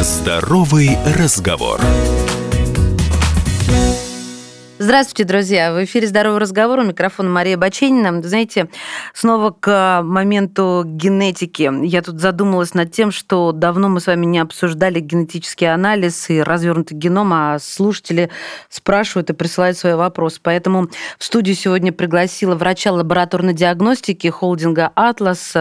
Здоровый разговор. Здравствуйте, друзья! В эфире «Здоровый разговор». У микрофона Мария Баченина. Знаете, снова к моменту генетики. Я тут задумалась над тем, что давно мы с вами не обсуждали генетический анализ и развернутый геном, а слушатели спрашивают и присылают свои вопросы. Поэтому в студию сегодня пригласила врача лабораторной диагностики холдинга «Атлас»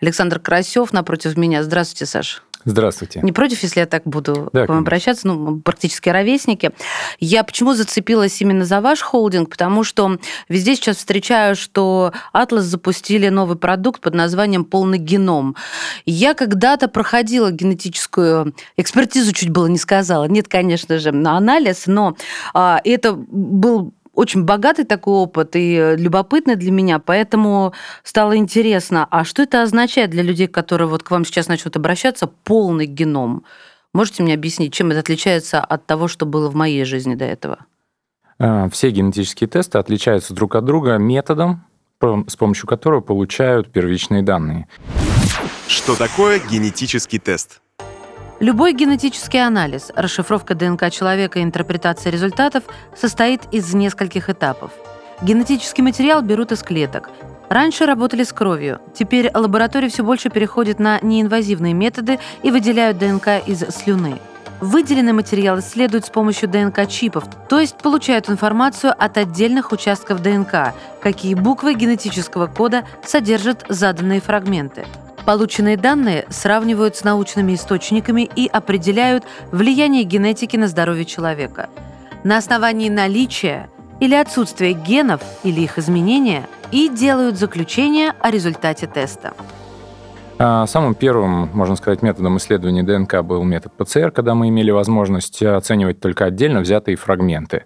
Александр Красев напротив меня. Здравствуйте, Саша. Здравствуйте. Не против, если я так буду Да, к вам конечно. обращаться, ну, практически ровесники. Я почему зацепилась именно за ваш холдинг? Потому что везде сейчас встречаю, что Атлас запустили новый продукт под названием «Полный геном». Я когда-то проходила генетическую экспертизу, чуть было не сказала. Нет, конечно же, на анализ, но а, это был очень богатый такой опыт и любопытный для меня, поэтому стало интересно, а что это означает для людей, которые вот к вам сейчас начнут обращаться, полный геном? Можете мне объяснить, чем это отличается от того, что было в моей жизни до этого? А, Все генетические тесты отличаются друг от друга методом, с помощью которого получают первичные данные. Что такое генетический тест? Любой генетический анализ, расшифровка ДНК человека и интерпретация результатов состоит из нескольких этапов. Генетический материал берут из клеток. Раньше работали с кровью, теперь лаборатории все больше переходят на неинвазивные методы и выделяют ДНК из слюны. Выделенный материал исследуют с помощью ДНК-чипов, то есть получают информацию от отдельных участков ДНК, какие буквы генетического кода содержат заданные фрагменты. Полученные данные сравнивают с научными источниками и определяют влияние генетики на здоровье человека. На основании наличия или отсутствия генов или их изменения и делают заключение о результате теста. А Самым первым, можно сказать, методом исследования ДНК был метод ПЦР, когда мы имели возможность оценивать только отдельно взятые фрагменты.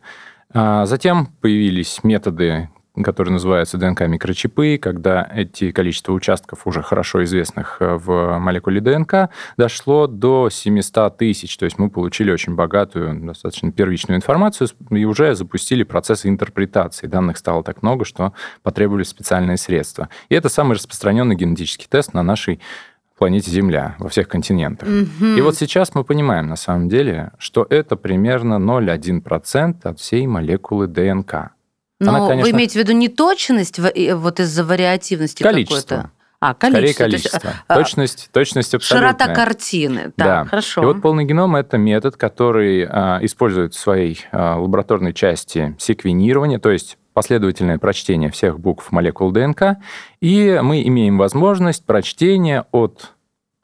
А Затем появились методы, которые называются ДНК-микрочипы, когда эти количество участков, уже хорошо известных э, в молекуле ДНК, дошло до 700 тысяч. То есть мы получили очень богатую, достаточно первичную информацию и уже запустили процесс интерпретации. Данных стало так много, что потребовались специальные средства. И это самый распространенный генетический тест на нашей планете Земля, во всех континентах. И вот сейчас мы понимаем, на самом деле, что это примерно 0,1% от всей молекулы ДНК. Но Она, конечно- вы имеете в виду не точность в- и вот из-за вариативности Количество. какой-то? А, Скорее количество. То есть, количество. а, точность, точность абсолютная. Широта картины. Да, Да. хорошо. И вот полный геном это метод, который а, использует в своей а, лабораторной части секвенирование, то есть последовательное прочтение всех букв молекул ДНК, и мы имеем возможность прочтения от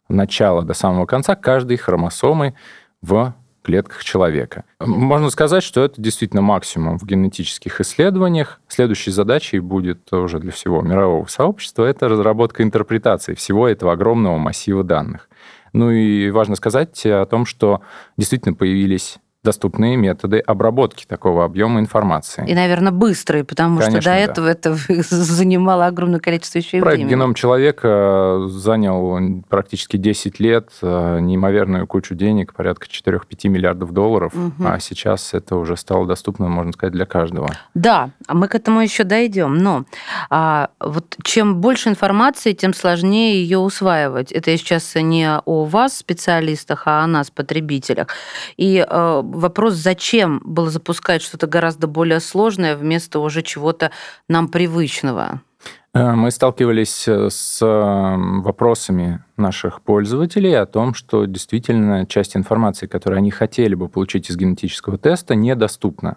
начала до самого конца каждой хромосомы в клетках человека. Можно сказать, что это действительно максимум в генетических исследованиях. Следующей задачей будет уже для всего мирового сообщества это разработка интерпретации всего этого огромного массива данных. Ну и важно сказать о том, что действительно появились доступные методы обработки такого объема информации. И, наверное, быстрые, потому Конечно, что до да. этого это занимало огромное количество еще Проект времени. «Геном человека» занял практически 10 лет, э, неимоверную кучу денег, порядка 4-5 миллиардов долларов, Мгм. а сейчас это уже стало доступно, можно сказать, для каждого. Да, мы к этому еще дойдем. Но а, вот чем больше информации, тем сложнее ее усваивать. Это я сейчас не о вас, специалистах, а о нас, потребителях. И э, вопрос, зачем было запускать что-то гораздо более сложное вместо уже чего-то нам привычного? Э, Мы сталкивались э, с э, вопросами наших пользователей о том, что действительно часть информации, которую они хотели бы получить из генетического теста, недоступна.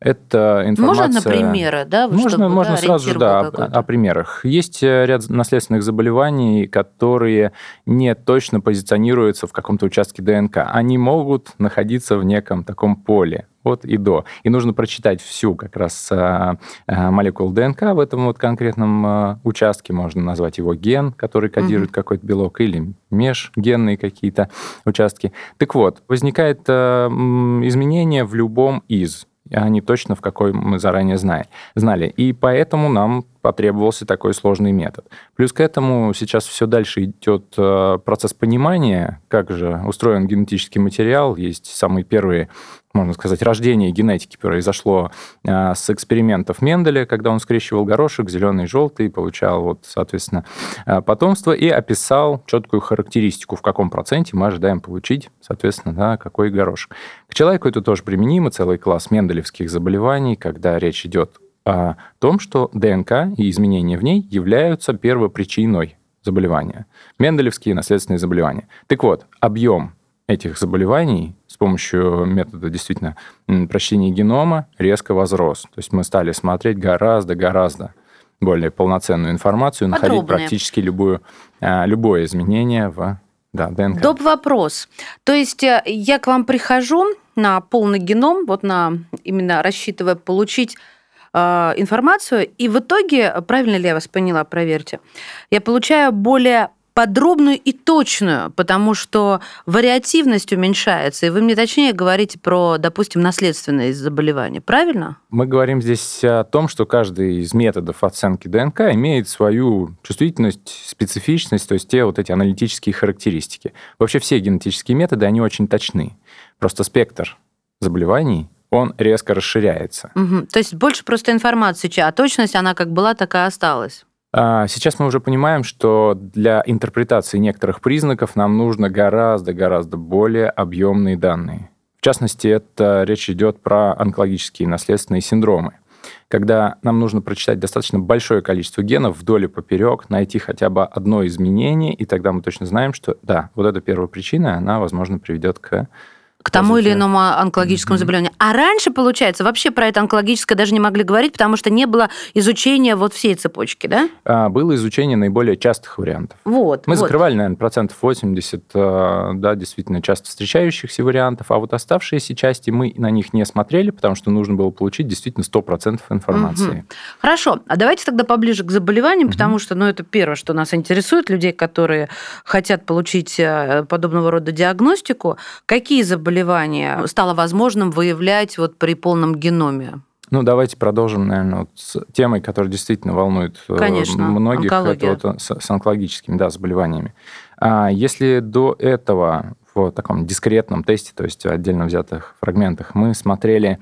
Это информация... Можно на примеры, да? Можно, чтобы, можно да, сразу же, да, о, о примерах. Есть э, ряд наследственных заболеваний, которые не точно позиционируются в каком-то участке ДНК. Они могут находиться в неком таком поле от и до. И нужно прочитать всю как раз а, а, молекулу ДНК в этом вот конкретном участке. Можно назвать его ген, который кодирует какой-то белок, или межгенные какие-то участки. Так вот, возникает изменение в любом из а не точно в какой мы заранее знали. И поэтому нам потребовался такой сложный метод. Плюс к этому сейчас все дальше идет э, процесс понимания, как же устроен генетический материал. Есть самые первые можно сказать, рождение генетики произошло а, с экспериментов Менделя, когда он скрещивал горошек, зеленый и желтый, получал, вот, соответственно, а, потомство и описал четкую характеристику, в каком проценте мы ожидаем получить, соответственно, да, какой горошек. К человеку это тоже применимо, целый класс менделевских заболеваний, когда речь идет о том, что ДНК и изменения в ней являются первопричиной заболевания. Менделевские наследственные заболевания. Так вот, объем этих заболеваний с помощью метода действительно прочтения генома резко возрос. То есть мы стали смотреть гораздо-гораздо более полноценную информацию, Подробнее. находить практически любую, а, любое изменение в да, ДНК. Доп. вопрос. То есть э, я к вам прихожу на полный геном, вот на именно рассчитывая получить информацию, и в итоге, правильно ли я вас поняла, проверьте, я получаю более подробную и точную, потому что вариативность уменьшается. И вы мне точнее говорите про, допустим, наследственные заболевания, правильно? Мы говорим здесь о том, что каждый из методов оценки ДНК имеет свою чувствительность, специфичность, то есть те вот эти аналитические характеристики. Вообще все генетические методы, они очень точны. Просто спектр заболеваний он резко расширяется. Угу. То есть больше просто информации, а точность, она как была, так и осталась. А, сейчас мы уже понимаем, что для интерпретации некоторых признаков нам нужно гораздо-гораздо более объемные данные. В частности, это речь идет про онкологические наследственные синдромы когда нам нужно прочитать достаточно большое количество генов вдоль и поперек, найти хотя бы одно изменение, и тогда мы точно знаем, что да, вот эта первая причина, она, возможно, приведет к к тому или иному онкологическому mm-hmm. заболеванию. А раньше, получается, вообще про это онкологическое даже не могли говорить, потому что не было изучения вот всей цепочки, да? А, было изучение наиболее частых вариантов. Вот. Мы вот. закрывали, наверное, процентов 80, э, да, действительно часто встречающихся вариантов, а вот оставшиеся части мы на них не смотрели, потому что нужно было получить действительно 100% информации. Mm-hmm. Хорошо, а давайте тогда поближе к заболеваниям, mm-hmm. потому что, ну, это первое, что нас интересует, людей, которые хотят получить э, подобного рода диагностику. Какие заболевания заболевания стало возможным выявлять вот при полном геноме? Ну, давайте продолжим, наверное, вот с темой, которая действительно волнует э, Конечно, многих, это вот с, с онкологическими да, заболеваниями. А если до этого в таком дискретном тесте, то есть отдельно взятых фрагментах, мы смотрели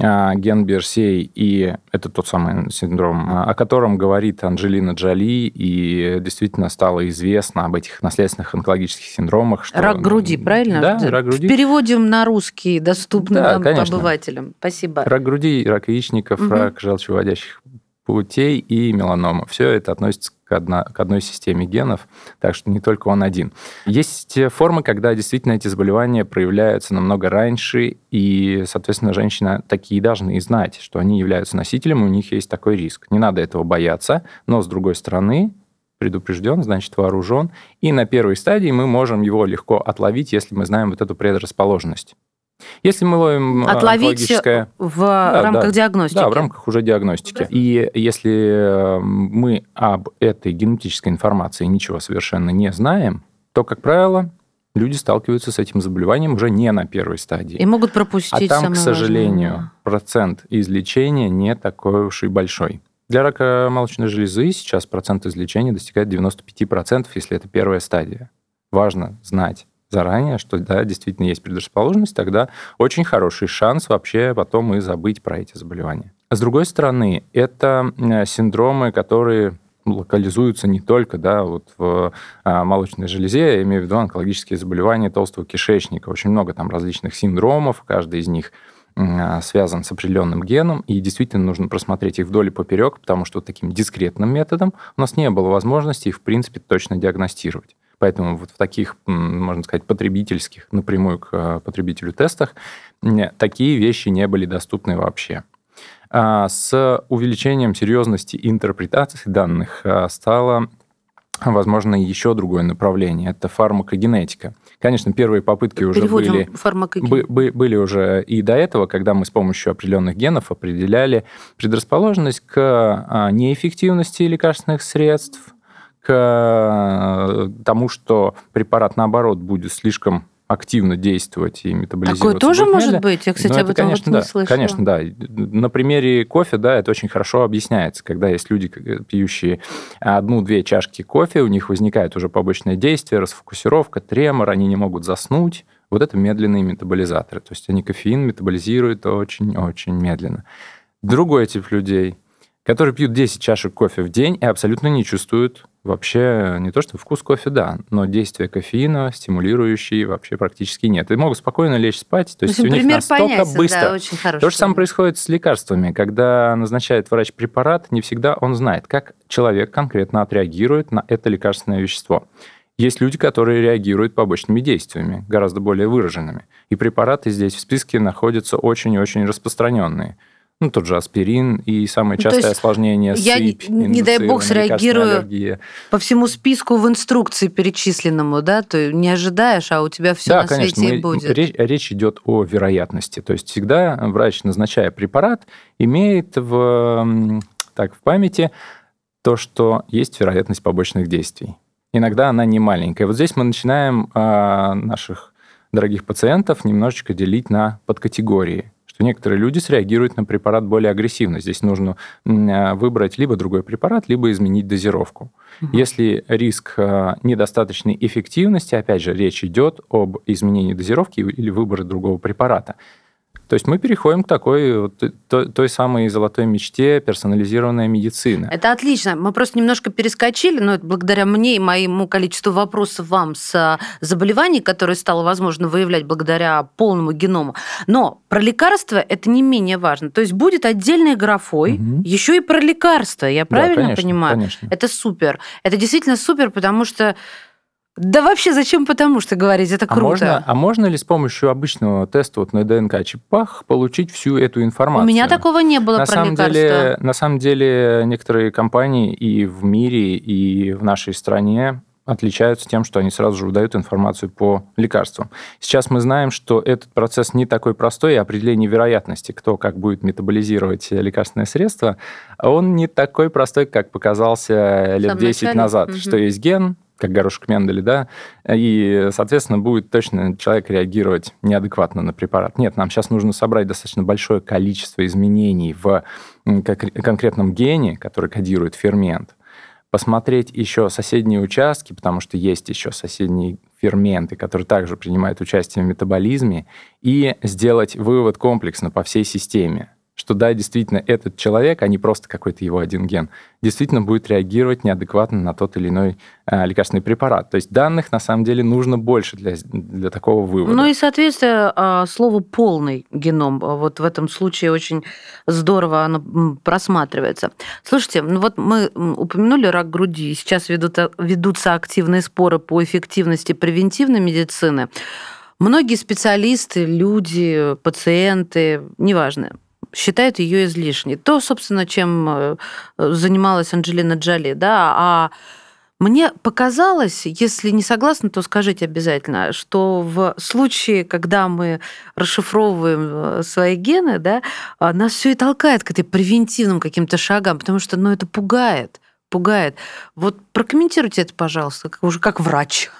а, ген Берсей, и это тот самый синдром, а, о котором говорит Анджелина Джоли, и действительно стало известно об этих наследственных онкологических синдромах. Что... Рак груди, правильно? Да, рак груди. Переводим на русский, доступный да, нам конечно. обывателям. Спасибо. Рак груди, рак яичников, угу. рак желчевыводящих путей и меланома. Все это относится к, одно, к одной системе генов, так что не только он один. Есть формы, когда действительно эти заболевания проявляются намного раньше, и, соответственно, женщины такие должны знать, что они являются носителем, и у них есть такой риск. Не надо этого бояться, но, с другой стороны, предупрежден, значит вооружен. И на первой стадии мы можем его легко отловить, если мы знаем вот эту предрасположенность. Если мы ловим а, Отловить в да, рамках да, диагностики. Да, в рамках уже диагностики. И если э, мы об этой генетической информации ничего совершенно не знаем, то, как правило, люди сталкиваются с этим заболеванием уже не на первой стадии. И могут пропустить. А там, к сожалению, важное. процент излечения не такой уж и большой. Для рака молочной железы сейчас процент излечения достигает 95%, если это первая стадия. Важно знать заранее, что да, действительно есть предрасположенность, тогда очень хороший шанс вообще потом и забыть про эти заболевания. А с другой стороны, это синдромы, которые локализуются не только да, вот в а, молочной железе, я имею в виду онкологические заболевания толстого кишечника. Очень много там различных синдромов, каждый из них а, связан с определенным геном, и действительно нужно просмотреть их вдоль и поперек, потому что таким дискретным методом у нас не было возможности их, в принципе, точно диагностировать. Поэтому вот в таких, можно сказать, потребительских, напрямую к э, потребителю тестах, такие вещи не были доступны вообще. А с увеличением серьезности интерпретации данных э, стало возможно, еще другое направление. Это фармакогенетика. Конечно, первые попытки уже были, бы, были уже и до этого, когда мы с помощью определенных генов определяли предрасположенность к а, неэффективности лекарственных средств, к э, тому, что препарат, наоборот, будет слишком активно действовать и метаболизировать. Такое тоже может быть? Я, кстати, ну, об этом конечно, вот не да, слышала. Конечно, да. На примере кофе, да, это очень хорошо объясняется. Когда есть люди, пьющие одну-две чашки кофе, у них возникает уже побочное действие, расфокусировка, тремор, они не могут заснуть. Вот это медленные метаболизаторы. То есть они кофеин метаболизируют очень-очень медленно. Другой тип людей, которые пьют 10 чашек кофе в день и абсолютно не чувствуют вообще не то, что вкус кофе, да, но действия кофеина, стимулирующие, вообще практически нет. И могут спокойно лечь спать. То есть у них настолько понятен, быстро. Да, очень то же самое происходит с лекарствами. Когда назначает врач препарат, не всегда он знает, как человек конкретно отреагирует на это лекарственное вещество. Есть люди, которые реагируют побочными действиями, гораздо более выраженными. И препараты здесь в списке находятся очень-очень распространенные. Ну, тот же аспирин и самое ну, частое осложнение я, сыпь, не дай бог, среагирую аллергия. по всему списку в инструкции перечисленному, да, то не ожидаешь, а у тебя все да, на конечно, свете мы, и будет. Речь, речь идет о вероятности. То есть всегда врач, назначая препарат, имеет в, так, в памяти то, что есть вероятность побочных действий. Иногда она не маленькая. Вот здесь мы начинаем а, наших дорогих пациентов немножечко делить на подкатегории что некоторые люди среагируют на препарат более агрессивно. Здесь нужно а, выбрать либо другой препарат, либо изменить дозировку. Угу. Если риск а, недостаточной эффективности, опять же, речь идет об изменении дозировки или выборе другого препарата. То есть мы переходим к такой вот, той, той самой золотой мечте персонализированная медицина. Это отлично. Мы просто немножко перескочили, но это благодаря мне и моему количеству вопросов вам с а, заболеваний, которые стало возможно выявлять благодаря полному геному. Но про лекарства это не менее важно. То есть будет отдельной графой угу. еще и про лекарства. Я правильно да, конечно, понимаю? Конечно. Это супер. Это действительно супер, потому что да вообще зачем потому что говорить, это круто. А можно, а можно ли с помощью обычного теста вот на ДНК-чипах получить всю эту информацию? У меня такого не было на про самом лекарства. Деле, на самом деле некоторые компании и в мире, и в нашей стране отличаются тем, что они сразу же выдают информацию по лекарствам. Сейчас мы знаем, что этот процесс не такой простой, и определение вероятности, кто как будет метаболизировать лекарственное средство, он не такой простой, как показался лет 10 назад, угу. что есть ген, как горошек Менделя, да, и, соответственно, будет точно человек реагировать неадекватно на препарат. Нет, нам сейчас нужно собрать достаточно большое количество изменений в конкретном гене, который кодирует фермент, посмотреть еще соседние участки, потому что есть еще соседние ферменты, которые также принимают участие в метаболизме, и сделать вывод комплексно по всей системе что да, действительно, этот человек, а не просто какой-то его один ген, действительно будет реагировать неадекватно на тот или иной э, лекарственный препарат. То есть данных на самом деле нужно больше для, для такого вывода. Ну и соответствие э, слову полный геном. Вот в этом случае очень здорово оно просматривается. Слушайте, ну вот мы упомянули рак груди, сейчас ведут, ведутся активные споры по эффективности превентивной медицины. Многие специалисты, люди, пациенты, неважно, считают ее излишней. То, собственно, чем э, занималась Анджелина Джоли, да, а мне показалось, если не согласны, то скажите обязательно, что в случае, когда мы расшифровываем э, свои гены, да, нас все и толкает к этой превентивным каким-то шагам, потому что ну, это пугает, пугает. Вот прокомментируйте это, пожалуйста, уже как врач.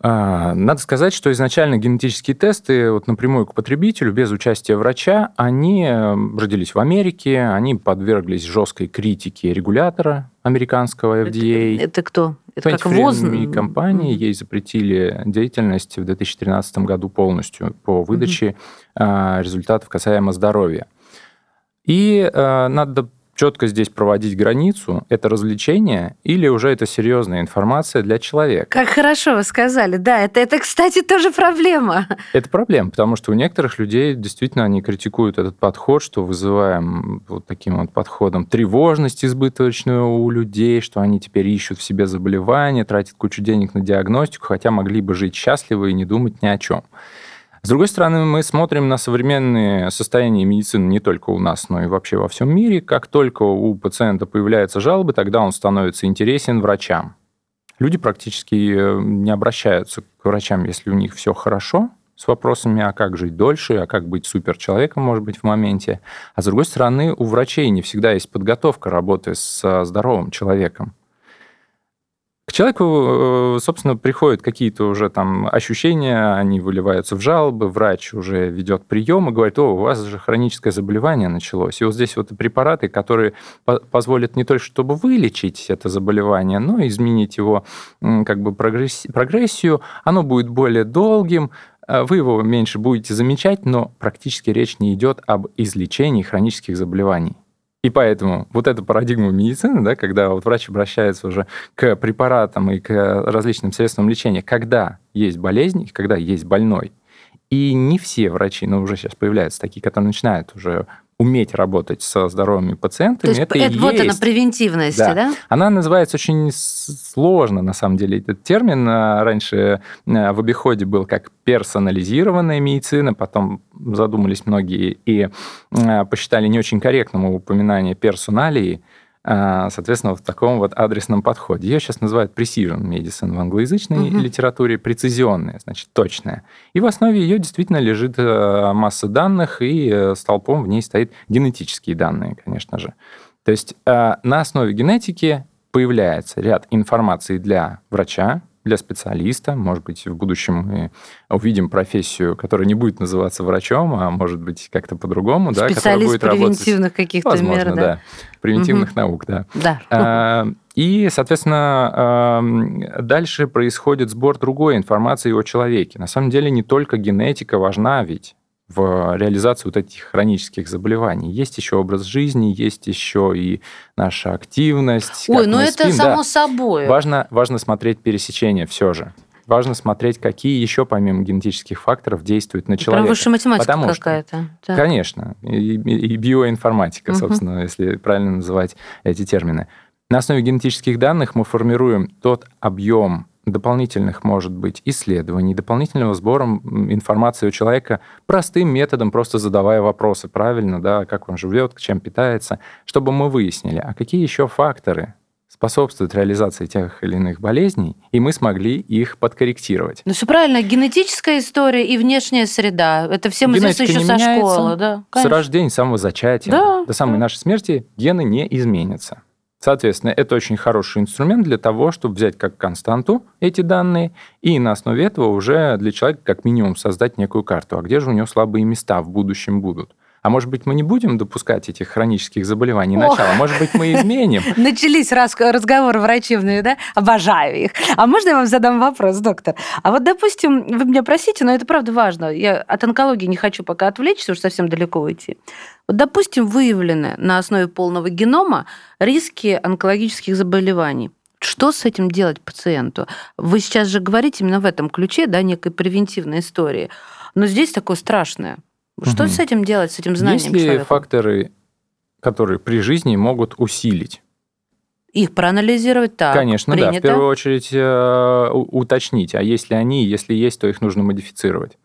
А, надо сказать, что изначально генетические тесты вот напрямую к потребителю, без участия врача, они эм, родились в Америке, они подверглись жесткой критике регулятора американского FDA. Это, это кто? Это как ВОЗ? компании, ей запретили деятельность в 2013 году полностью по выдаче mm-hmm. результатов касаемо здоровья. И э, надо четко здесь проводить границу, это развлечение или уже это серьезная информация для человека. Как хорошо вы сказали, да, это, это, кстати, тоже проблема. Это проблема, потому что у некоторых людей действительно они критикуют этот подход, что вызываем вот таким вот подходом тревожность избыточную у людей, что они теперь ищут в себе заболевания, тратят кучу денег на диагностику, хотя могли бы жить счастливо и не думать ни о чем. С другой стороны, мы смотрим на современные состояния медицины не только у нас, но и вообще во всем мире. Как только у пациента появляются жалобы, тогда он становится интересен врачам. Люди практически э, не обращаются к врачам, если у них все хорошо, с вопросами, а как жить дольше, а как быть суперчеловеком, может быть, в моменте. А с другой стороны, у врачей не всегда есть подготовка работы с здоровым человеком. Человеку, э, собственно, приходят какие-то уже там ощущения, они выливаются в жалобы, врач уже ведет прием и говорит, о, у вас же хроническое заболевание началось. И вот здесь вот препараты, которые позволят не только чтобы вылечить это заболевание, но и изменить его как бы прогрессию, оно будет более долгим, э, вы его меньше будете замечать, но практически речь не идет об излечении хронических заболеваний. И поэтому вот эта парадигма медицины, да, когда вот врач обращается уже к препаратам и к различным средствам лечения, когда есть болезнь, когда есть больной. И не все врачи, но уже сейчас появляются такие, которые начинают уже уметь работать со здоровыми пациентами. То есть это, это вот есть. она превентивность, да. да? Она называется очень сложно, на самом деле, этот термин. А, раньше а, в обиходе был как персонализированная медицина, потом задумались многие и а, посчитали не очень корректным упоминание персоналии, соответственно, в таком вот адресном подходе. Ее сейчас называют precision medicine в англоязычной угу. литературе, прецизионная, значит, точная. И в основе ее действительно лежит э, масса данных, и э, столпом в ней стоит генетические данные, конечно же. То есть э, на основе генетики появляется ряд информации для врача, для специалиста. Может быть, в будущем мы увидим профессию, которая не будет называться врачом, а может быть как-то по-другому, да, которая будет превентивных каких-то Возможно, мер, да. да. Превентивных угу. наук, да. Да. А, и, соответственно, дальше происходит сбор другой информации о человеке. На самом деле не только генетика важна ведь в реализации вот этих хронических заболеваний. Есть еще образ жизни, есть еще и наша активность. Ой, ну это спим. само да. собой. Важно, важно смотреть пересечения все же. Важно смотреть, какие еще помимо генетических факторов действуют на человека. Прям высшая математика какая-то. Да. Конечно. И, и биоинформатика, угу. собственно, если правильно называть эти термины. На основе генетических данных мы формируем тот объем дополнительных, может быть, исследований, дополнительного сбора информации у человека простым методом, просто задавая вопросы правильно, да, как он живет, чем питается, чтобы мы выяснили, а какие еще факторы способствуют реализации тех или иных болезней, и мы смогли их подкорректировать. Ну все правильно, генетическая история и внешняя среда. Это всем известно еще со школы. Да, с рождения, с самого зачатия да, до самой да. нашей смерти гены не изменятся. Соответственно, это очень хороший инструмент для того, чтобы взять как константу эти данные и на основе этого уже для человека как минимум создать некую карту. А где же у него слабые места в будущем будут? А может быть, мы не будем допускать этих хронических заболеваний Ох. начала? Может быть, мы изменим? Начались разговоры врачебные, да? Обожаю их. А можно я вам задам вопрос, доктор? А вот, допустим, вы меня просите, но это правда важно. Я от онкологии не хочу пока отвлечься, уж совсем далеко уйти. Вот, допустим, выявлены на основе полного генома риски онкологических заболеваний. Что с этим делать пациенту? Вы сейчас же говорите именно в этом ключе, да, некой превентивной истории. Но здесь такое страшное. Что угу. с этим делать, с этим знанием Есть ли факторы, которые при жизни могут усилить? Их проанализировать так. Конечно, принято. да. В первую очередь э, уточнить, а если они, если есть, то их нужно модифицировать.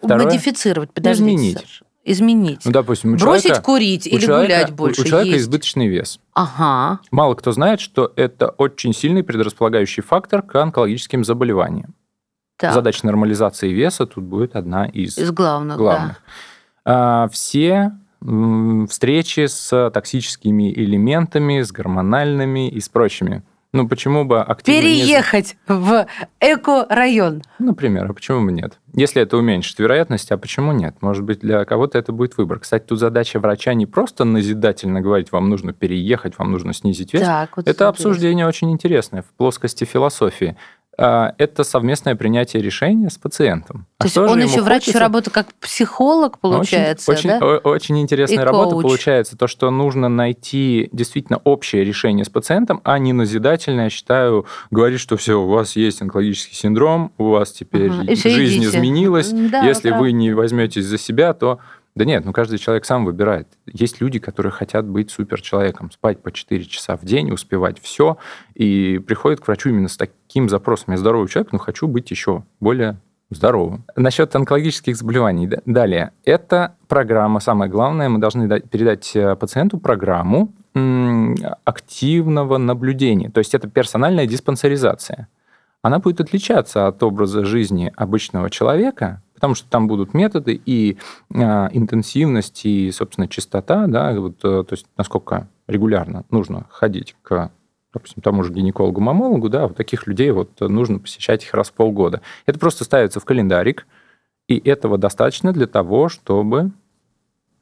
Второе, модифицировать, подождите, изменить. Саша. Изменить. Ну, допустим, у Бросить человека, курить или человека, гулять больше. У человека есть. избыточный вес. Ага. Мало кто знает, что это очень сильный предрасполагающий фактор к онкологическим заболеваниям. Так. Задача нормализации веса тут будет одна из, из главных. главных. Да. А, все встречи с токсическими элементами, с гормональными и с прочими. Ну, почему бы активно... Переехать не... в эко-район. Например, а почему бы нет? Если это уменьшит вероятность, а почему нет? Может быть, для кого-то это будет выбор. Кстати, тут задача врача не просто назидательно говорить, вам нужно переехать, вам нужно снизить вес. Так, вот это обсуждение очень интересное в плоскости философии. А, это совместное принятие решения с пациентом. А То а есть он еще врач хочется... еще работает как психолог, получается, очень, да? Очень, очень интересная И работа коуч. получается. То, что нужно найти действительно общее решение с пациентом, а не назидательное, я считаю, говорить, что все, у вас есть онкологический синдром, у вас теперь угу. жизнь идите. изменилась, да, если да. вы не возьметесь за себя, то да нет, ну каждый человек сам выбирает. Есть люди, которые хотят быть суперчеловеком, спать по 4 часа в день, успевать все, и приходят к врачу именно с таким запросом. Я здоровый человек, но хочу быть еще более здоровым. Насчет онкологических заболеваний. Далее. Это программа, самое главное, мы должны передать э, пациенту программу активного наблюдения. То есть это персональная диспансеризация. Она будет отличаться от образа жизни обычного человека, потому что там будут методы и а, интенсивность, и, собственно, частота, да, вот, э, то есть насколько регулярно нужно ходить к допустим, тому же гинекологу-мамологу, да, вот таких людей вот нужно посещать их раз в полгода. Это просто ставится в календарик, и этого достаточно для того, чтобы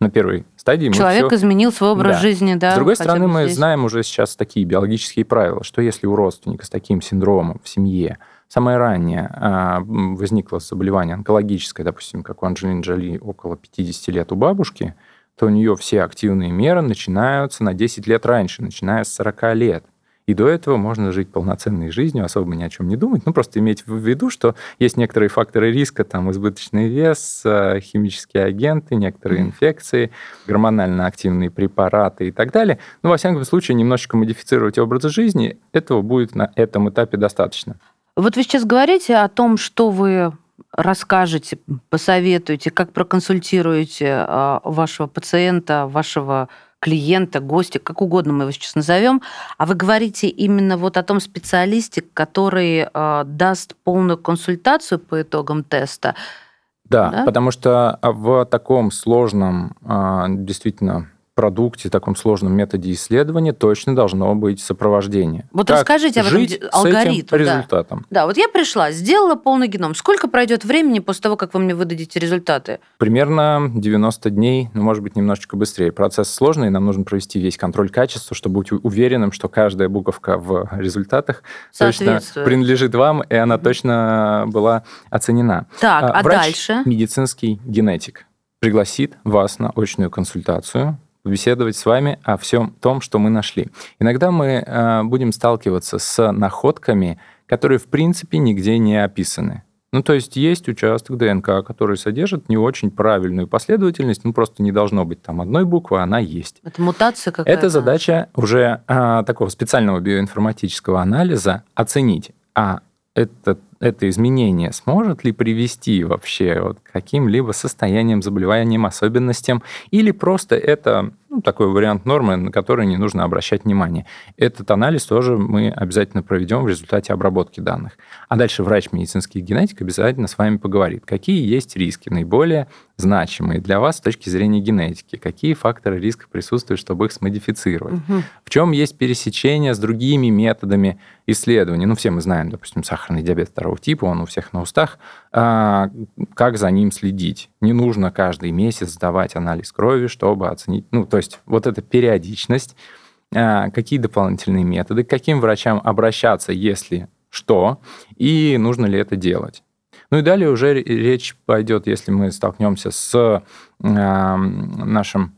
на первой стадии Человек все... изменил свой образ да. жизни, да. С другой стороны, мы здесь. знаем уже сейчас такие биологические правила, что если у родственника с таким синдромом в семье самое раннее а, возникло заболевание онкологическое, допустим, как у Анджелины Джоли около 50 лет у бабушки, то у нее все активные меры начинаются на 10 лет раньше, начиная с 40 лет. И до этого можно жить полноценной жизнью, особо ни о чем не думать. Ну, просто иметь в виду, что есть некоторые факторы риска, там, избыточный вес, э, химические агенты, некоторые инфекции, гормонально активные препараты и так далее. Но, во всяком случае, немножечко модифицировать образ жизни, этого будет на этом этапе достаточно. Вот вы сейчас говорите о том, что вы расскажете, посоветуете, как проконсультируете а, вашего пациента, вашего клиента, гостя, как угодно мы его сейчас назовем, а вы говорите именно вот о том специалисте, который э, даст полную консультацию по итогам теста. Да, да? потому что в таком сложном, э, действительно продукте, таком сложном методе исследования точно должно быть сопровождение. Вот как расскажите об этом алгоритм. С результатом. Да. да, вот я пришла, сделала полный геном. Сколько пройдет времени после того, как вы мне выдадите результаты? Примерно 90 дней, ну, может быть, немножечко быстрее. Процесс сложный, нам нужно провести весь контроль качества, чтобы быть уверенным, что каждая буковка в результатах точно принадлежит вам, и она точно была оценена. Так, а, а Врач, дальше? медицинский генетик пригласит вас на очную консультацию, беседовать с вами о всем том, что мы нашли. Иногда мы э, будем сталкиваться с находками, которые в принципе нигде не описаны. Ну, то есть есть участок ДНК, который содержит не очень правильную последовательность, ну, просто не должно быть там одной буквы, она есть. Это мутация какая-то? Это задача уже а, такого специального биоинформатического анализа оценить, а это, это изменение сможет ли привести вообще вот к каким-либо состояниям, заболеваниям, особенностям, или просто это ну, такой вариант нормы, на который не нужно обращать внимание. Этот анализ тоже мы обязательно проведем в результате обработки данных. А дальше врач медицинский генетик обязательно с вами поговорит, какие есть риски наиболее значимые для вас с точки зрения генетики, какие факторы риска присутствуют, чтобы их смодифицировать, угу. в чем есть пересечение с другими методами исследований. Ну, все мы знаем, допустим, сахарный диабет второго типа, он у всех на устах. А, как за ним следить? Не нужно каждый месяц сдавать анализ крови, чтобы оценить, ну, то есть вот эта периодичность, а, какие дополнительные методы, к каким врачам обращаться, если что, и нужно ли это делать. Ну и далее уже речь пойдет, если мы столкнемся с э, нашим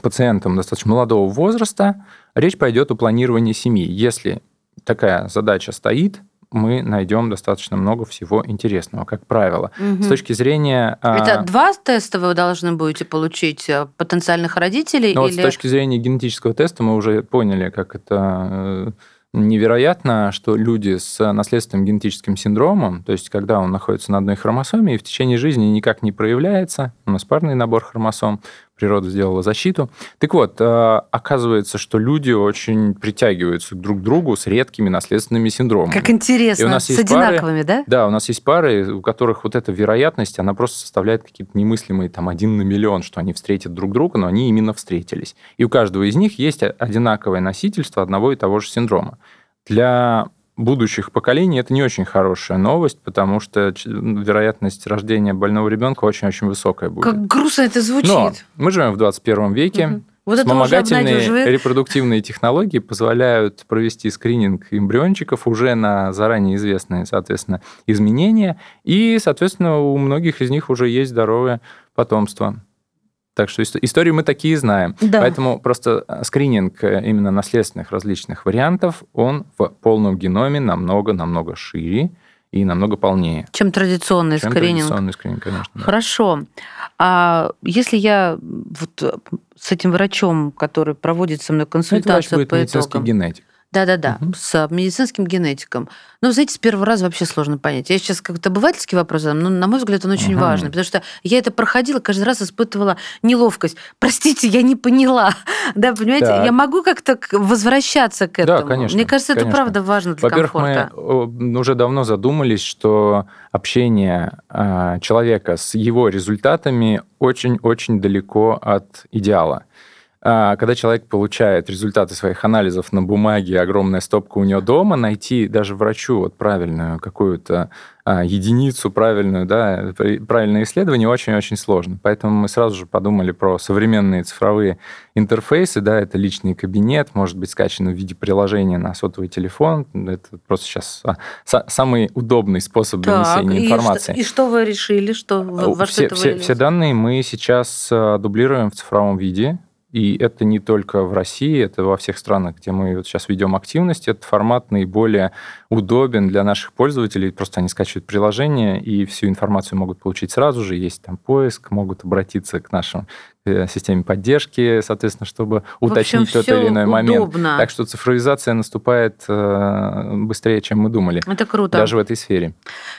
пациентом достаточно молодого возраста, речь пойдет о планировании семьи. Если такая задача стоит, мы найдем достаточно много всего интересного, как правило. Угу. С точки зрения... Это а... два теста вы должны будете получить э, потенциальных родителей? Ну, или... вот с точки зрения генетического теста мы уже поняли, как это э, невероятно, что люди с наследственным генетическим синдромом, то есть когда он находится на одной хромосоме и в течение жизни никак не проявляется, у нас парный набор хромосом, природа сделала защиту. Так вот, э, оказывается, что люди очень притягиваются друг к другу с редкими наследственными синдромами. Как интересно, и у нас с одинаковыми, пары, да? Да, у нас есть пары, у которых вот эта вероятность, она просто составляет какие-то немыслимые там один на миллион, что они встретят друг друга, но они именно встретились. И у каждого из них есть одинаковое носительство одного и того же синдрома. Для будущих поколений это не очень хорошая новость, потому что вероятность рождения больного ребенка очень-очень высокая будет. Как грустно это звучит. Но мы живем в 21 веке. Угу. Вот Вспомогательные репродуктивные технологии позволяют провести скрининг эмбриончиков уже на заранее известные, соответственно, изменения. И, соответственно, у многих из них уже есть здоровое потомство. Так что истории мы такие знаем. Да. Поэтому просто э, скрининг э, именно наследственных различных вариантов, он в полном геноме намного-намного шире и намного полнее. Чем традиционный чем скрининг. традиционный скрининг, конечно. Да. Хорошо. А если я вот э, с этим врачом, который проводит со мной консультацию Это врач будет по итогам... генетик. Да-да-да, угу. с медицинским генетиком. Ну, знаете, с первого раза вообще сложно понять. Я сейчас как-то обывательский вопрос задам, но, на мой взгляд, он очень угу. важный, потому что я это проходила, каждый раз испытывала неловкость. Простите, я не поняла. Да, понимаете, так. я могу как-то возвращаться к этому. Да, конечно. Мне кажется, это конечно. правда важно для Во-первых, комфорта. мы уже давно задумались, что общение а, человека с его результатами очень-очень далеко от идеала. А, когда человек получает результаты своих анализов на бумаге, огромная стопка у него дома, найти даже врачу вот правильную какую-то а, единицу правильную, да, правильное исследование очень-очень сложно. Поэтому мы сразу же подумали про современные цифровые интерфейсы, да, это личный кабинет, может быть скачан в виде приложения на сотовый телефон. Это просто сейчас а, самый удобный способ так, донесения и информации. Что, и что вы решили, что во все, что это все, все данные мы сейчас а, дублируем в цифровом виде, и это не только в России, это во всех странах, где мы вот сейчас ведем активность. Этот формат наиболее удобен для наших пользователей. Просто они скачивают приложение и всю информацию могут получить сразу же. Есть там поиск, могут обратиться к нашим э, системе поддержки, соответственно, чтобы уточнить тот или иной момент. Так что цифровизация наступает э, быстрее, чем мы думали. Это круто. Даже в этой сфере.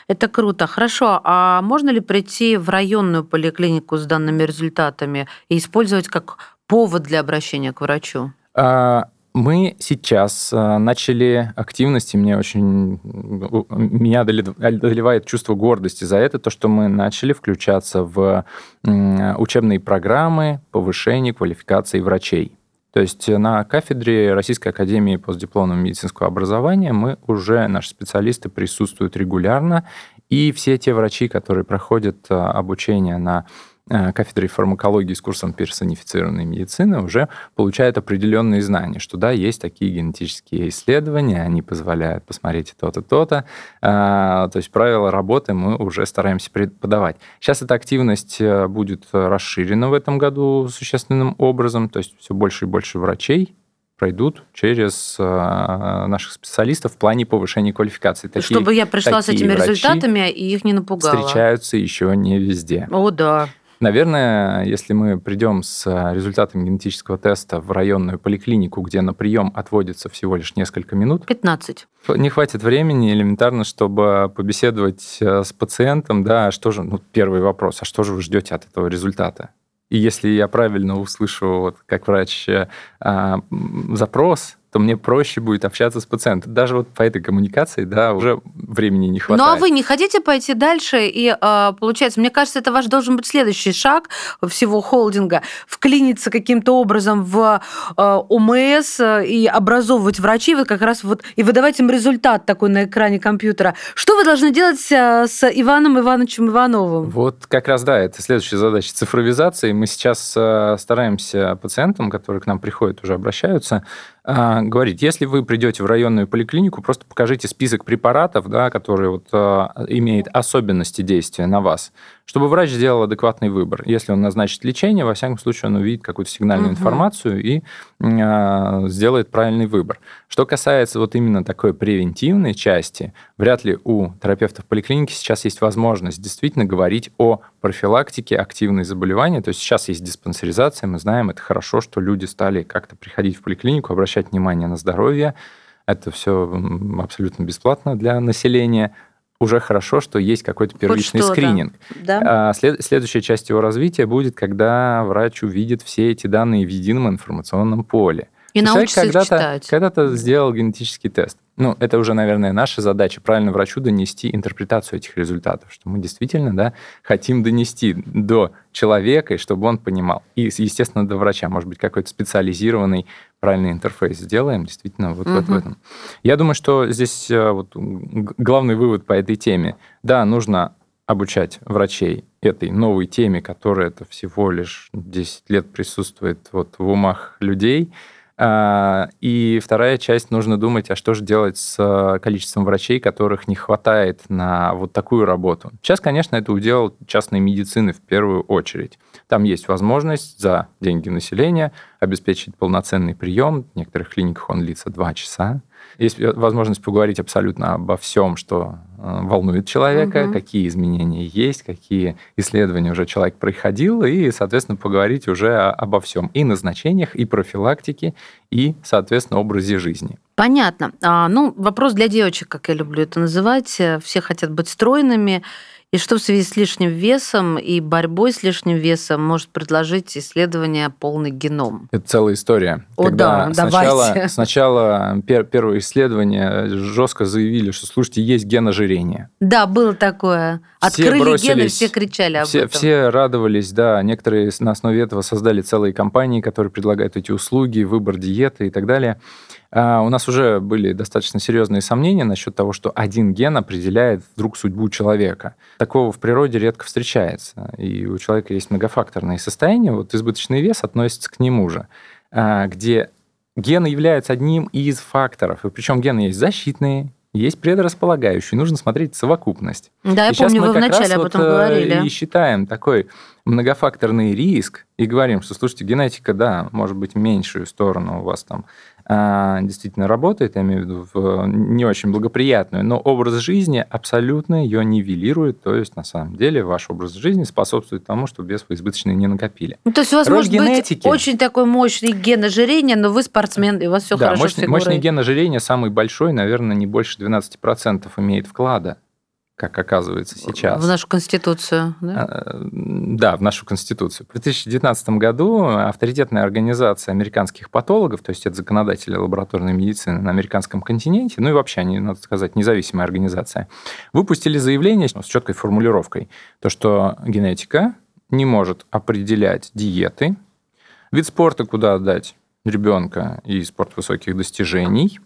Это круто. Хорошо. А можно ли прийти в районную поликлинику с данными результатами и использовать как повод для обращения к врачу? А, мы сейчас а, начали активности, мне очень меня одолевает чувство гордости за это, то, что мы начали включаться в учебные программы повышения квалификации врачей. То есть на кафедре Российской академии постдипломного медицинского образования мы уже, наши специалисты присутствуют регулярно, и все те врачи, которые проходят а, обучение на кафедрой фармакологии с курсом персонифицированной медицины уже получают определенные знания, что да, есть такие генетические исследования, они позволяют посмотреть то-то, то-то. А, то есть правила работы мы уже стараемся преподавать. Сейчас эта активность э, будет расширена в этом году существенным образом, то есть все больше и больше врачей пройдут через э, наших специалистов в плане повышения квалификации. Такие, Чтобы я пришла с этими результатами и их не напугала. Встречаются еще не везде. О, да. Наверное, если мы придем с результатами генетического теста в районную поликлинику, где на прием отводится всего лишь несколько минут. 15. Не хватит времени элементарно, чтобы побеседовать э, с пациентом, да, что же, ну, первый вопрос, а что же вы ждете от этого результата? И если я правильно услышу, вот, как врач, э, а, запрос, то мне проще будет общаться с пациентом. Даже вот по этой коммуникации, да, уже времени не хватает. Ну а вы не хотите пойти дальше? И а, получается, мне кажется, это ваш должен быть следующий шаг всего холдинга. Вклиниться каким-то образом в а, ОМС и образовывать врачей, вот как раз вот и выдавать им результат такой на экране компьютера. Что вы должны делать а, с Иваном Ивановичем Ивановым? Вот как раз, да, это следующая задача цифровизации. Мы сейчас стараемся пациентам, которые к нам приходят, уже обращаются, а, говорить, если вы придете в районную поликлинику, просто покажите список препаратов, да, которые вот, а, имеют особенности действия на вас, чтобы врач сделал адекватный выбор. Если он назначит лечение, во всяком случае, он увидит какую-то сигнальную угу. информацию и э, сделает правильный выбор. Что касается вот именно такой превентивной части, вряд ли у терапевтов поликлиники сейчас есть возможность действительно говорить о профилактике активных заболеваний. То есть сейчас есть диспансеризация, мы знаем, это хорошо, что люди стали как-то приходить в поликлинику, обращать внимание на здоровье. Это все абсолютно бесплатно для населения уже хорошо, что есть какой-то первичный скрининг. Да? А след, следующая часть его развития будет, когда врач увидит все эти данные в едином информационном поле. И научится когда-то, читать. Когда-то сделал генетический тест. Ну, это уже, наверное, наша задача, правильно врачу донести интерпретацию этих результатов, что мы действительно да, хотим донести до человека, и чтобы он понимал. И, естественно, до врача. Может быть, какой-то специализированный правильный интерфейс сделаем, действительно, вот, угу. вот в этом. Я думаю, что здесь э, вот, главный вывод по этой теме. Да, нужно обучать врачей этой новой теме, которая это всего лишь 10 лет присутствует вот в умах людей – и вторая часть, нужно думать, а что же делать с э, количеством врачей, которых не хватает на вот такую работу. Сейчас, конечно, это удел частной медицины в первую очередь. Там есть возможность за деньги населения обеспечить полноценный прием. В некоторых клиниках он длится два часа. Есть возможность поговорить абсолютно обо всем, что э, волнует человека, угу. какие изменения есть, какие исследования уже человек проходил, и, соответственно, поговорить уже обо всем. И назначениях, и профилактике, и, соответственно, образе жизни. Понятно. А, ну, вопрос для девочек, как я люблю это называть. Все хотят быть стройными, И что в связи с лишним весом и борьбой с лишним весом может предложить исследование полный геном? Это целая история. О, Когда да, сначала, давайте. сначала пер, первое исследование жестко заявили, что, слушайте, есть ген ожирения. Да, было такое. Все Открыли гены, бросились, все кричали об все, этом. все радовались, да. Некоторые на основе этого создали целые компании, которые предлагают эти услуги, выбор диеты и так далее. А у нас уже были достаточно серьезные сомнения насчет того, что один ген определяет вдруг судьбу человека. Такого в природе редко встречается. И у человека есть многофакторные состояния. Вот избыточный вес относится к нему же, а, где гены являются одним из факторов. И причем гены есть защитные, есть предрасполагающие. Нужно смотреть совокупность. Да, я И щас помню, вы вначале об вот, этом э, говорили. И считаем такой многофакторный риск и говорим, что, слушайте, генетика, да, может быть, меньшую сторону у вас там действительно работает, я имею в виду в не очень благоприятную, но образ жизни абсолютно ее нивелирует, то есть на самом деле ваш образ жизни способствует тому, чтобы вес вы избыточный не накопили. Ну, то есть у вас Роль может генетики. быть очень такой мощный ген ожирения, но вы спортсмен, и у вас все да, хорошо с мощный, фигурой. мощный ген ожирения самый большой, наверное, не больше 12% имеет вклада, как оказывается сейчас. В нашу конституцию, да? А, Да, в нашу Конституцию. В 2019 году авторитетная организация американских патологов, то есть это законодатели лабораторной медицины на американском континенте, ну и вообще они, надо сказать, независимая организация, выпустили заявление с четкой формулировкой, то, что генетика не может определять диеты, вид спорта, куда отдать ребенка и спорт высоких достижений,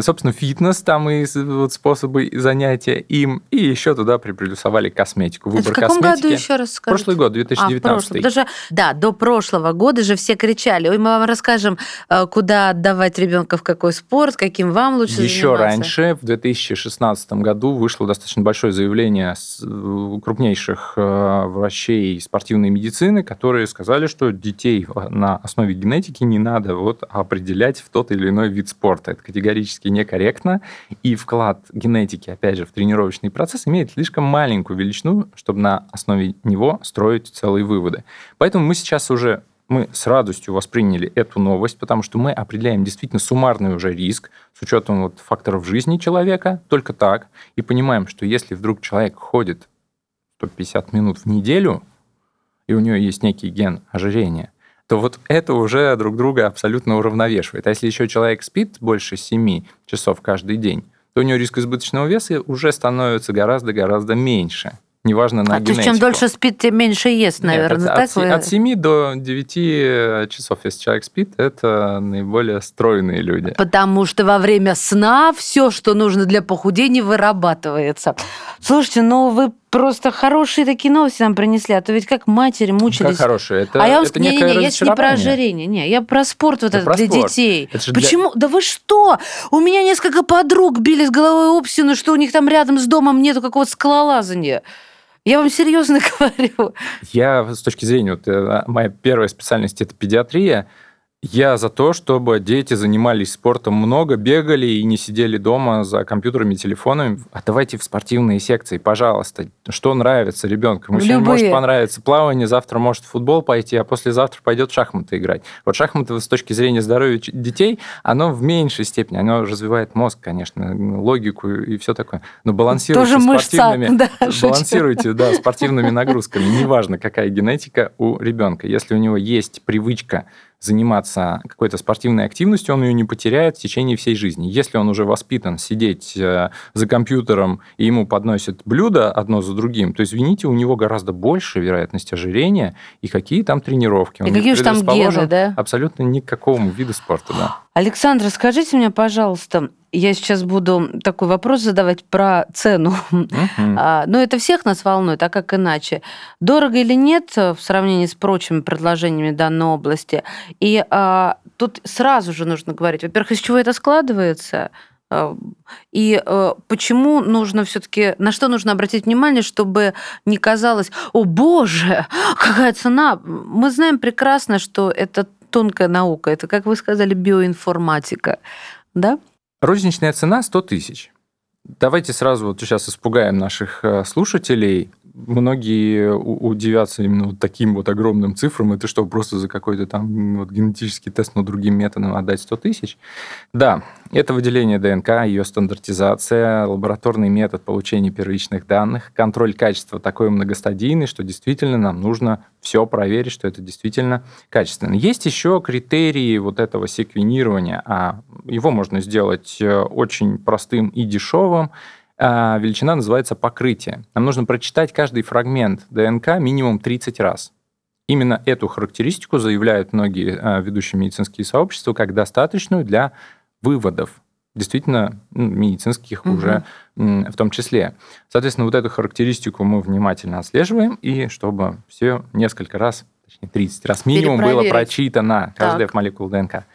Собственно, фитнес, там и вот способы занятия им, и еще туда приплюсовали косметику. Это Выбор в каком косметики. году еще раз скажите? Прошлый год, А, в 2019. прошлом. Потому что, да, до прошлого года же все кричали, ой, мы вам расскажем, э, куда отдавать ребенка, в какой спорт, каким вам лучше Еще заниматься. раньше, в 2016 году, вышло достаточно большое заявление э, крупнейших э, врачей спортивной медицины, которые сказали, что детей на основе генетики не надо вот определять в тот или иной вид спорта. Это категорически некорректно, и вклад генетики, опять же, в тренировочный процесс имеет слишком маленькую величину, чтобы на основе него строить целые выводы. Поэтому мы сейчас уже мы с радостью восприняли эту новость, потому что мы определяем действительно суммарный уже риск с учетом вот факторов жизни человека, только так, и понимаем, что если вдруг человек ходит 150 минут в неделю, и у него есть некий ген ожирения, то вот это уже друг друга абсолютно уравновешивает. А если еще человек спит больше 7 часов каждый день, то у него риск избыточного веса уже становится гораздо-гораздо меньше. Неважно на А то есть генетику. чем дольше спит, тем меньше ест, Нет, наверное. от, так от вы- от 7 до 9 часов, если человек спит, это наиболее стройные люди. Потому что во время сна все, что нужно для похудения, вырабатывается. Слушайте, ну вы просто хорошие такие новости нам принесли, а то ведь как матери мучились. Как хорошее. Это, а я вам это не, не, не, я не про ожирение, не, я про спорт вот Да этот для спорт. детей. Это же для- Почему? Да вы что? У меня несколько подруг били с головой об стену, что у них там рядом с домом нету какого-то скалолазания. Я вам серьезно говорю. Я с точки зрения, вот, э, моя первая специальность это педиатрия, я за то, чтобы дети занимались спортом много, бегали и не сидели дома за компьютерами, телефонами. Отдавайте в спортивные секции, пожалуйста. Что нравится ребенку? Ему сегодня может понравиться плавание, завтра может в футбол пойти, а послезавтра пойдет в шахматы играть. Вот шахматы с точки зрения здоровья детей, оно в меньшей степени, оно развивает мозг, конечно, логику и все такое. Но балансируйте Тоже мышца, спортивными, да, шучу. балансируйте, да, спортивными нагрузками. Неважно, какая генетика у ребенка. Если у него есть привычка заниматься какой-то спортивной активностью, он ее не потеряет в течение всей жизни. Если он уже воспитан сидеть э, за компьютером и ему подносят блюда одно за другим, то извините, у него гораздо больше вероятность ожирения и какие там тренировки. Он И какие уж там гены, да? Абсолютно ни к какому виду спорта, да. Александра, скажите мне, пожалуйста, я сейчас буду такой вопрос задавать про цену. А, Но это всех нас волнует, а как иначе? Дорого или нет э, в сравнении с прочими предложениями данной области? И а, тут сразу же нужно говорить, во-первых, из чего это складывается, а, и э, почему нужно все-таки, на что нужно обратить внимание, чтобы не казалось, о боже, какая цена. Мы знаем прекрасно, что это тонкая наука, это, как вы сказали, биоинформатика. Да? Розничная цена 100 тысяч. Давайте сразу вот сейчас испугаем наших э, слушателей. Многие удивятся именно вот таким вот огромным цифрам. Это что, просто за какой-то там вот генетический тест, но другим методом отдать 100 тысяч? Да, это выделение ДНК, ее стандартизация, лабораторный метод получения первичных данных, контроль качества такой многостадийный, что действительно нам нужно все проверить, что это действительно качественно. Есть еще критерии вот этого секвенирования, а его можно сделать э, очень простым и дешевым. А, величина называется покрытие. Нам нужно прочитать каждый фрагмент ДНК минимум 30 раз. Именно эту характеристику заявляют многие а, ведущие медицинские сообщества как достаточную для выводов, действительно ну, медицинских угу. уже в том числе. Соответственно, вот эту характеристику мы внимательно отслеживаем, и чтобы все несколько раз, точнее 30 раз минимум было прочитано каждая молекула ДНК.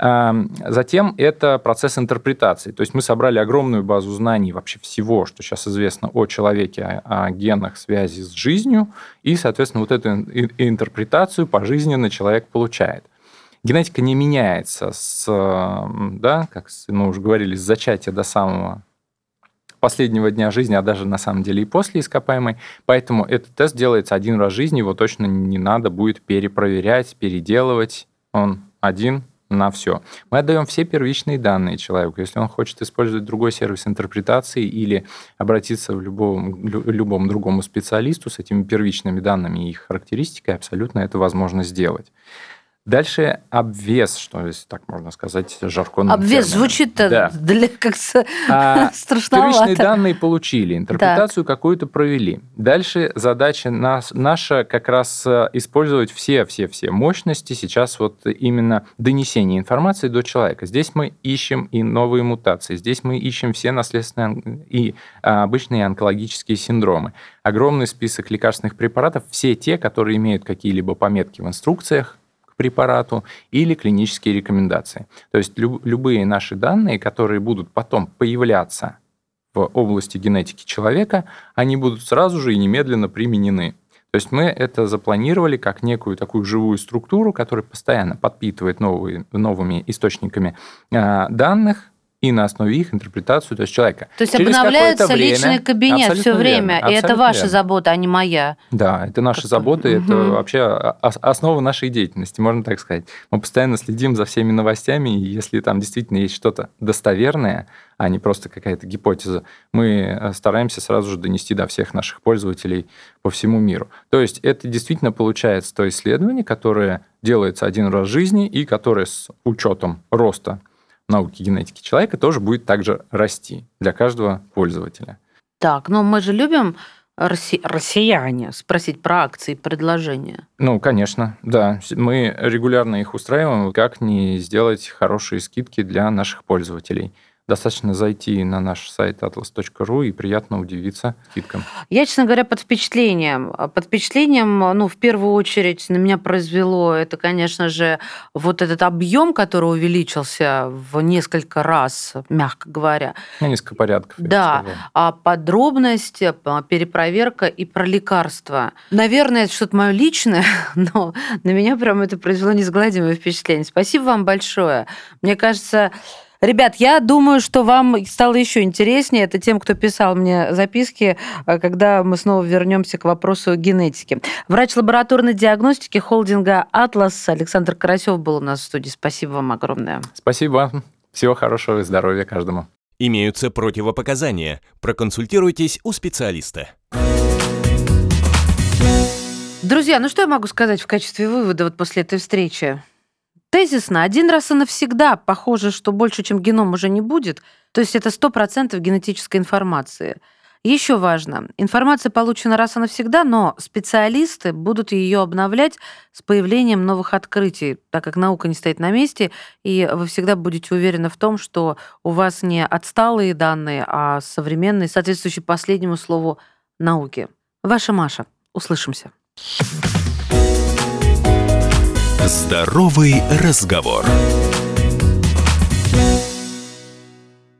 Затем это процесс интерпретации. То есть мы собрали огромную базу знаний вообще всего, что сейчас известно о человеке, о генах, связи с жизнью, и, соответственно, вот эту интерпретацию пожизненно человек получает. Генетика не меняется с, да, как мы уже говорили, с зачатия до самого последнего дня жизни, а даже на самом деле и после ископаемой. Поэтому этот тест делается один раз в жизни, его точно не надо будет перепроверять, переделывать. Он один на все. Мы отдаем все первичные данные человеку. Если он хочет использовать другой сервис интерпретации или обратиться в любом, любому другому специалисту с этими первичными данными и их характеристикой, абсолютно это возможно сделать. Дальше обвес, что если так можно сказать, жаркон. Обвес звучит да. для как а, страшновато. Первичные данные получили, интерпретацию так. какую-то провели. Дальше задача нас, наша как раз э, использовать все-все-все мощности сейчас вот именно донесение информации до человека. Здесь мы ищем и новые мутации, здесь мы ищем все наследственные и а, обычные онкологические синдромы. Огромный список лекарственных препаратов, все те, которые имеют какие-либо пометки в инструкциях, препарату или клинические рекомендации. То есть люб, любые наши данные, которые будут потом появляться в области генетики человека, они будут сразу же и немедленно применены. То есть мы это запланировали как некую такую живую структуру, которая постоянно подпитывает новые, новыми источниками э, данных, и на основе их интерпретацию, то есть человека. То есть Через обновляется время, личный кабинет все время, верно, и это ваша верно. забота, а не моя. Да, это наша забота, угу. это вообще основа нашей деятельности, можно так сказать. Мы постоянно следим за всеми новостями, и если там действительно есть что-то достоверное, а не просто какая-то гипотеза, мы э, стараемся сразу же донести до всех наших пользователей по всему миру. То есть это действительно получается то исследование, которое делается один раз в жизни и которое с учетом роста науки генетики человека тоже будет также расти для каждого пользователя. Так, но мы же любим росси... россияне спросить про акции и предложения. Ну, конечно, да. Мы регулярно их устраиваем. Как не сделать хорошие скидки для наших пользователей – Достаточно зайти на наш сайт atlas.ru и приятно удивиться скидкам. Я, честно говоря, под впечатлением. Под впечатлением, ну, в первую очередь, на меня произвело это, конечно же, вот этот объем, который увеличился в несколько раз, мягко говоря. На несколько порядков. Да, а подробность, перепроверка и про лекарства. Наверное, это что-то мое личное, но на меня прям это произвело несгладимое впечатление. Спасибо вам большое. Мне кажется, Ребят, я думаю, что вам стало еще интереснее. Это тем, кто писал мне записки, э, когда мы снова вернемся к вопросу генетики. Врач лабораторной диагностики холдинга «Атлас» Александр Карасев был у нас в студии. Спасибо вам огромное. Спасибо вам. Всего хорошего и здоровья каждому. Имеются противопоказания. Проконсультируйтесь у специалиста. Друзья, ну что я могу сказать в качестве вывода вот после этой встречи? Тезисно, один раз и навсегда, похоже, что больше, чем геном уже не будет. То есть это 100% генетической информации. Еще важно, информация получена раз и навсегда, но специалисты будут ее обновлять с появлением новых открытий, так как наука не стоит на месте, и вы всегда будете уверены в том, что у вас не отсталые данные, а современные, соответствующие последнему слову науки. Ваша Маша. Услышимся. Здоровый разговор.